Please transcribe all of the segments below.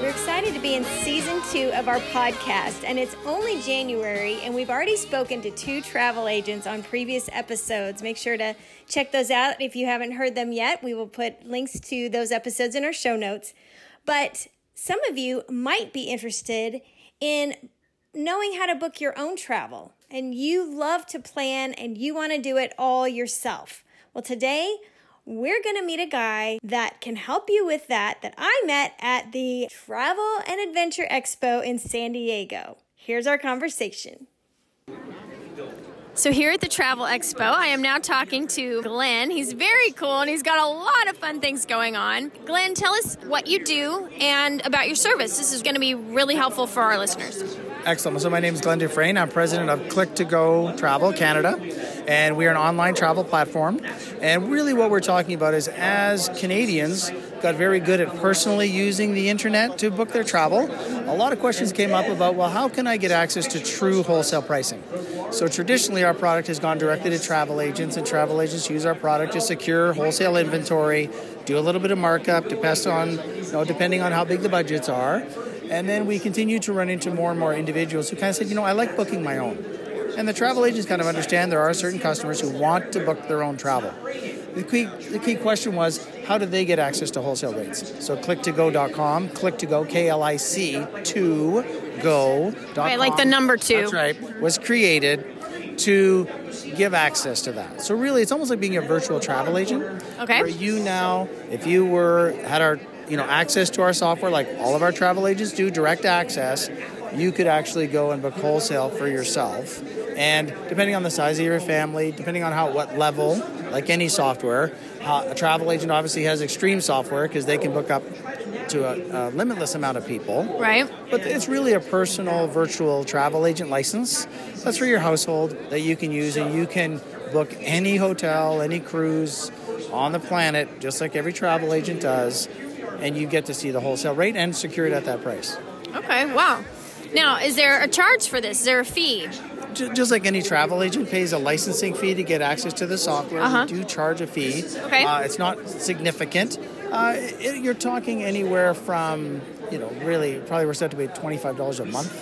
We're excited to be in season two of our podcast, and it's only January, and we've already spoken to two travel agents on previous episodes. Make sure to check those out if you haven't heard them yet. We will put links to those episodes in our show notes. But some of you might be interested in knowing how to book your own travel, and you love to plan and you want to do it all yourself. Well, today, we're going to meet a guy that can help you with that that I met at the Travel and Adventure Expo in San Diego. Here's our conversation. So, here at the Travel Expo, I am now talking to Glen. He's very cool and he's got a lot of fun things going on. Glen, tell us what you do and about your service. This is going to be really helpful for our listeners. Excellent. So my name is Glen Defrane. I'm president of Klic2Go Travel Canada, and we are an online travel platform. And really, what we're talking about is as Canadians got very good at personally using the internet to book their travel, a lot of questions came up about, well, how can I get access to true wholesale pricing? So traditionally, our product has gone directly to travel agents, and travel agents use our product to secure wholesale inventory, do a little bit of markup, on, you know, depending on how big the budgets are. And then we continue to run into more and more individuals who kind of said, you know, I like booking my own. And the travel agents kind of understand there are certain customers who want to book their own travel. The key, the key question was, how do they get access to wholesale rates? So klic2go.com, click2go, K L I C, to go. Right, like the number two. That's right, was created to give access to that. So really, it's almost like being a virtual travel agent. Okay. Where you now, if you were had our you know access to our software like all of our travel agents do, direct access, you could actually go and book wholesale for yourself. And depending on the size of your family, depending on how what level, like any software, a travel agent obviously has extreme software because they can book up to a, a limitless amount of people. Right. But it's really a personal virtual travel agent license. That's for your household that you can use, and you can book any hotel, any cruise on the planet, just like every travel agent does, and you get to see the wholesale rate and secure it at that price. Okay, wow. Now, is there a charge for this? Is there a fee? Ju- Just like any travel agent pays a licensing fee to get access to the software, Uh-huh. we do charge a fee. Okay. Uh, it's not significant. Uh, it, you're talking anywhere from, you know, really, probably we're set to be $25 a month.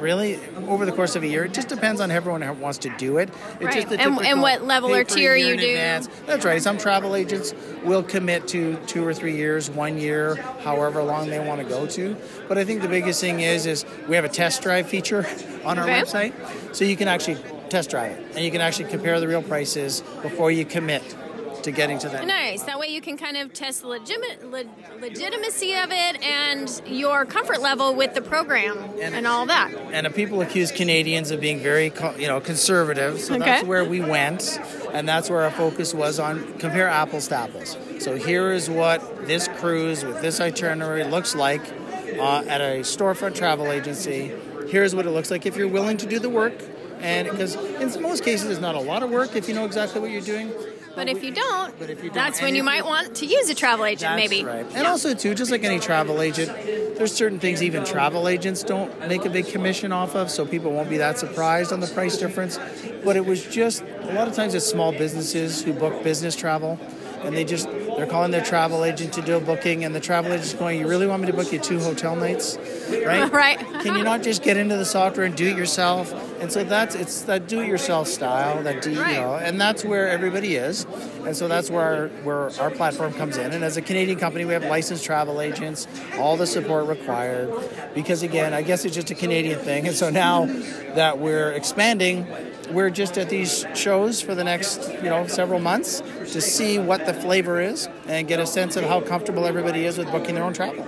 Really, over the course of a year, it just depends on everyone who wants to do it. It's Right. just the And- and what level or tier you do. advance. That's right. Some travel agents will commit to two or three years, one year, however long they want to go to. But I think the biggest thing is is we have a test drive feature on our Okay. website, so you can actually test drive it and you can actually compare the real prices before you commit to getting to that. Nice. That way you can kind of test the legit- le- legitimacy of it and your comfort level with the program and, And- all that. And people accuse Canadians of being very, you know, conservative. So Okay. that's where we went, and that's where our focus was on compare apples to apples. So here is what this cruise with this itinerary looks like uh, at a storefront travel agency. Here's what it looks like if you're willing to do the work, and because in most cases it's not a lot of work if you know exactly what you're doing. But if you don't, But if you don't- that's when you might want to use a travel agent, That's maybe. right. And also too, just like any travel agent, there's certain things even travel agents don't make a big commission off of, so people won't be that surprised on the price difference. But it was just a lot of times it's small businesses who book business travel and they just they're calling their travel agent to do a booking and the travel agent's going, You really want me to book you two hotel nights? Right? Right. Can you not just get into the software and do it yourself? And so that's it's that do it yourself style, that do Right. you know, and that's where everybody is. And so that's where our, where our platform comes in. And as a Canadian company, we have licensed travel agents, all the support required. Because again, I guess it's just a Canadian thing. And so now that we're expanding, we're just at these shows for the next, you know, several months to see what the flavor is and get a sense of how comfortable everybody is with booking their own travel.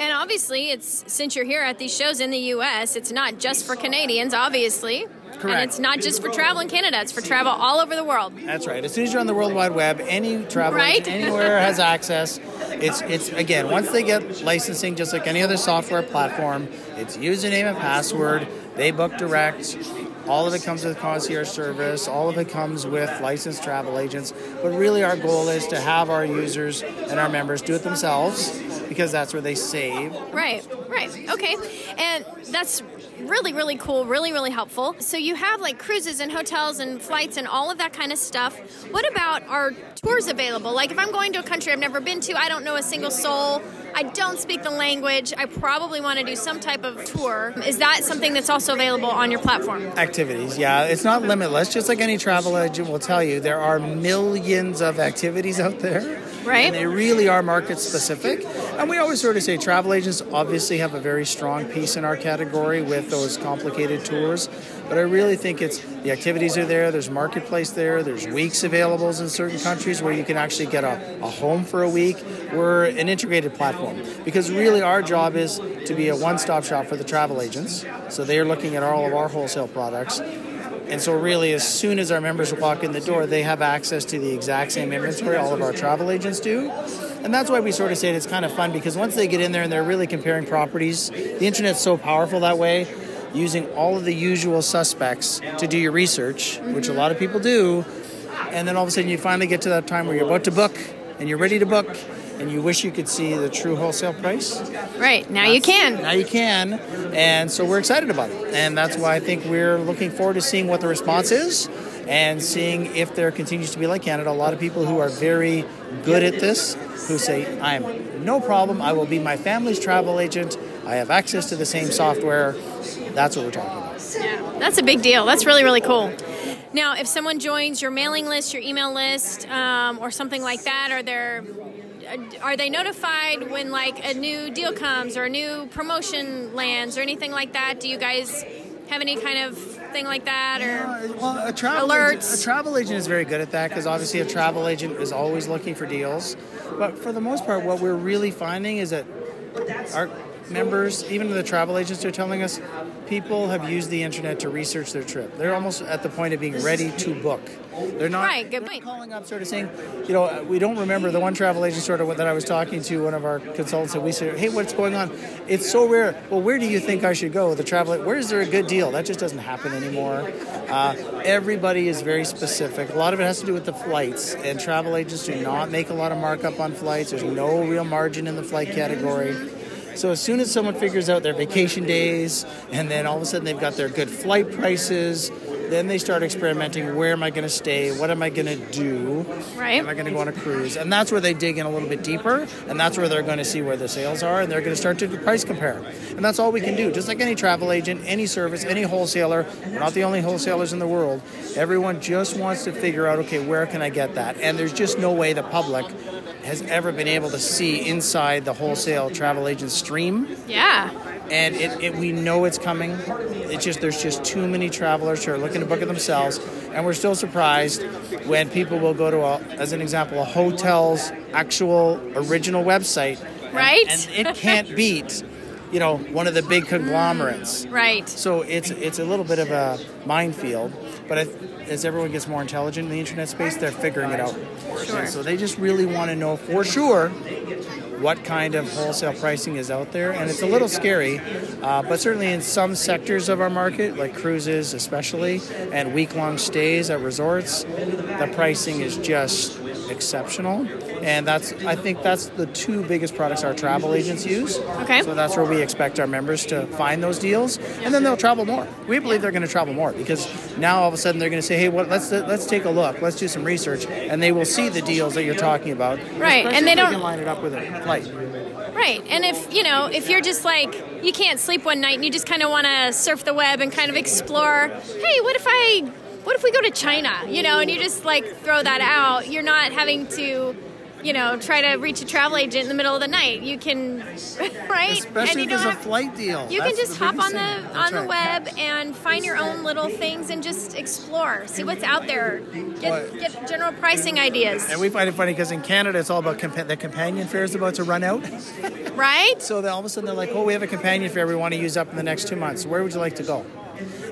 And obviously, it's since you're here at these shows in the U.S., it's not just for Canadians, obviously. Correct. And it's not just for travel in Canada; it's for travel all over the world. That's right. As soon as you're on the World Wide Web, any travel Right. anywhere has access. It's it's again once they get licensing, just like any other software platform, it's username and password. They book direct. All of it comes with concierge service. All of it comes with licensed travel agents. But really, our goal is to have our users and our members do it themselves because that's where they save. Right, right. Okay. And that's really, really cool, really, really helpful. So you have like cruises and hotels and flights and all of that kind of stuff. What about are tours available? Like if I'm going to a country I've never been to, I don't know a single soul, I don't speak the language, I probably want to do some type of tour. Is that something that's also available on your platform? Activities, yeah. It's not limitless. Just like any travel agent will tell you, there are millions of activities out there. Right. And they really are market specific. And we always sort of say travel agents obviously have a very strong piece in our category with those complicated tours. But I really think it's the activities are there, there's marketplace there, there's weeks available in certain countries where you can actually get a, a home for a week. We're an integrated platform because really our job is to be a one stop shop for the travel agents. So they are looking at all of our wholesale products. And so, really, as soon as our members walk in the door, they have access to the exact same inventory all of our travel agents do. And that's why we sort of say it's kind of fun because once they get in there and they're really comparing properties, the internet's so powerful that way. Using all of the usual suspects to do your research, which a lot of people do, and then all of a sudden you finally get to that time where you're about to book and you're ready to book and you wish you could see the true wholesale price. Right. Now you can. Now you can, and so we're excited about it, and that's why I think we're looking forward to seeing what the response is, and seeing if there continues to be like Canada. A lot of people who are very good at this, who say, "I'm no problem. I will be my family's travel agent. I have access to the same software." That's what we're talking about. Yeah, That's a big deal. That's really, really cool. Now, if someone joins your mailing list, your email list, um, or something like that, are there Uh, are they notified when like a new deal comes or a new promotion lands or anything like that? Do you guys have any kind of thing like that or uh, well, a travel alerts? Agent, a travel agent is very good at that because obviously a travel agent is always looking for deals. But for the most part, what we're really finding is that our members, even the travel agents, are telling us people have used the internet to research their trip. They're almost at the point of being ready to book. They're not, Right, good they're point. calling up, sort of saying, you know, we don't remember the one travel agent sort of that I was talking to. One of our consultants, and we said, "Hey, what's going on? It's so rare. Well, where do you think I should go? The travel. Where is there a good deal? That just doesn't happen anymore. Uh, everybody is very specific. A lot of it has to do with the flights, and travel agents do not make a lot of markup on flights. There's no real margin in the flight category. So as soon as someone figures out their vacation days, and then all of a sudden they've got their good flight prices, then they start experimenting. Where am I going to stay? What am I going to do? Right. Am I going to go on a cruise? And that's where they dig in a little bit deeper, and that's where they're going to see where the sales are, and they're going to start to price compare. And that's all we can do. Just like any travel agent, any service, any wholesaler, we're not the only wholesalers in the world. Everyone just wants to figure out, okay, where can I get that? And there's just no way the public has ever been able to see inside the wholesale travel agent stream yeah. and it, it, we know it's coming. It's just there's just too many travelers who are looking to book it themselves, and we're still surprised when people will go to, a, as an example, a hotel's actual original website, and- Right. And, it can't beat, you know, one of the big conglomerates. Right. So it's it's a little bit of a minefield, but as everyone gets more intelligent in the internet space, they're figuring it out. Sure. So they just really want to know for sure what kind of wholesale pricing is out there, and it's a little scary. Uh, but certainly in some sectors of our market, like cruises especially, and week-long stays at resorts, the pricing is just exceptional. And that's I think that's the two biggest products our travel agents use. Okay. So that's where we expect our members to find those deals, and then they'll travel more. We believe they're going to travel more because now all of a sudden they're going to say, "Hey, what? Let's let's take a look. Let's do some research," and they will see the deals that you're talking about. Right, and they don't- can line it up with a flight. Right. And if, you know, if you're just like, you can't sleep one night and you just kind of want to surf the web and kind of explore, hey, what if I, what if we go to China, you know, and you just like throw that out, you're not having to, you know, try to reach a travel agent in the middle of the night. You can, right? Especially and you if there's a flight deal. You That's can just hop on the thing. on That's the right. web and find your own little things and just explore, see what's out there, get, get general pricing ideas, And we find it funny because in Canada it's all about compa- the companion fare is about to run out. right? So all of a sudden they're like, "Oh, we have a companion fare we want to use up in the next two months. Where would you like to go?"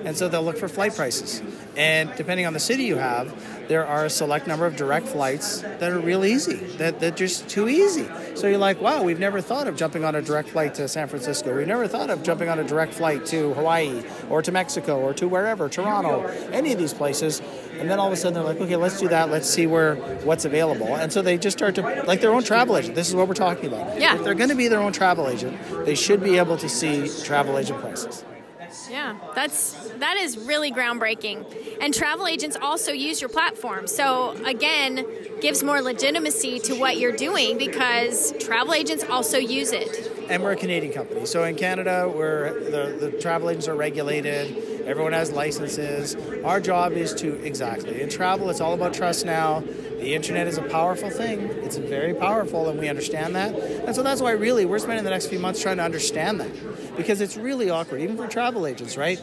And so they'll look for flight prices. And depending on the city you have, there are a select number of direct flights that are real easy, that, that are just too easy. So you're like, wow, we've never thought of jumping on a direct flight to San Francisco. We've never thought of jumping on a direct flight to Hawaii or to Mexico or to wherever, Toronto, any of these places. And then all of a sudden they're like, okay, let's do that. Let's see where what's available. And so they just start to like their own travel agent. This is what we're talking about. Yeah. If they're going to be their own travel agent, they should be able to see travel agent prices. Yeah, that's that is really groundbreaking. And travel agents also use your platform. So again, gives more legitimacy to what you're doing because travel agents also use it. And we're a Canadian company. So in Canada, where the, the travel agents are regulated, everyone has licenses. Our job is to exactly. In travel, it's all about trust now. The internet is a powerful thing. It's very powerful, and we understand that. And so that's why, really, we're spending the next few months trying to understand that, because it's really awkward, even for travel agents, right?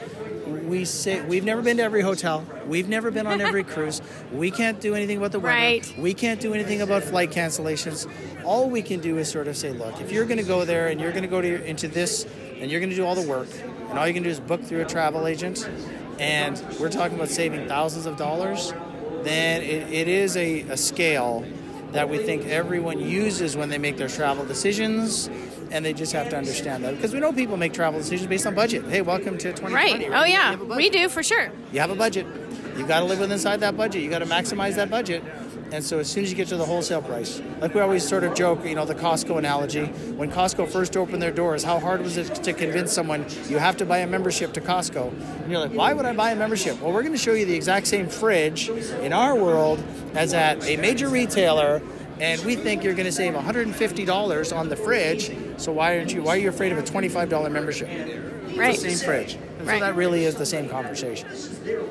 We say we've never been to every hotel, we've never been on every cruise, we can't do anything about the weather, Right. we can't do anything about flight cancellations. All we can do is sort of say, look, if you're going to go there and you're going to go to your, into this, and you're going to do all the work, and all you can do is book through a travel agent, and we're talking about saving thousands of dollars, then it, it is a, a scale that we think everyone uses when they make their travel decisions, and they just have to understand that because we know people make travel decisions based on budget. Hey, welcome to 2020. Right. right? Oh yeah, have a budget. we do for sure. You have a budget. You've got to live within inside that budget. You got to maximize that budget. And so as soon as you get to the wholesale price, like we always sort of joke, you know, the Costco analogy. When Costco first opened their doors, how hard was it to convince someone you have to buy a membership to Costco? And you're like, why would I buy a membership? Well, we're going to show you the exact same fridge in our world as at a major retailer. And we think you're going to save $150 on the fridge. So why aren't you? Why are you afraid of a $25 membership? It's Right. the same fridge. Right. So that really is the same conversation.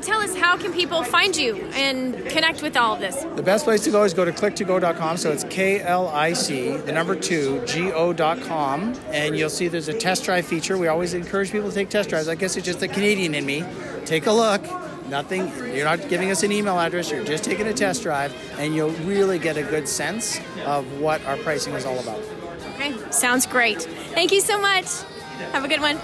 Tell us how can people find you and connect with all of this? The best place to go is go to klic2go.com. So it's K L I C, the number two, G O.com. And you'll see there's a test drive feature. We always encourage people to take test drives. I guess it's just the Canadian in me. Take a look. Nothing, you're not giving us an email address, you're just taking a test drive, and you'll really get a good sense of what our pricing is all about. Okay, sounds great. Thank you so much. Have a good one.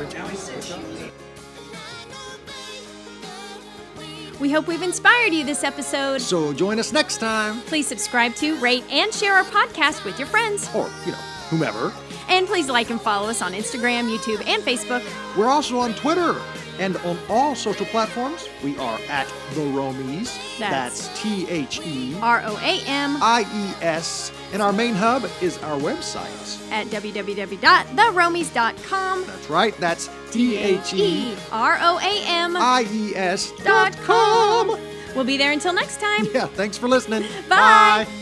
We hope we've inspired you this episode. So join us next time, Please subscribe to, rate, and share our podcast with your friends. or, you know, whomever. And please like and follow us on Instagram, YouTube, and Facebook. We're also on Twitter and on all social platforms. We are at The ROAMies. That's- That's T H E R O A M I E S. And our main hub is our website. at www.theroamies.com. That's right, that's T H E R O A M I E S dot com. com. We'll be there until next time. Yeah, thanks for listening. Bye. Bye.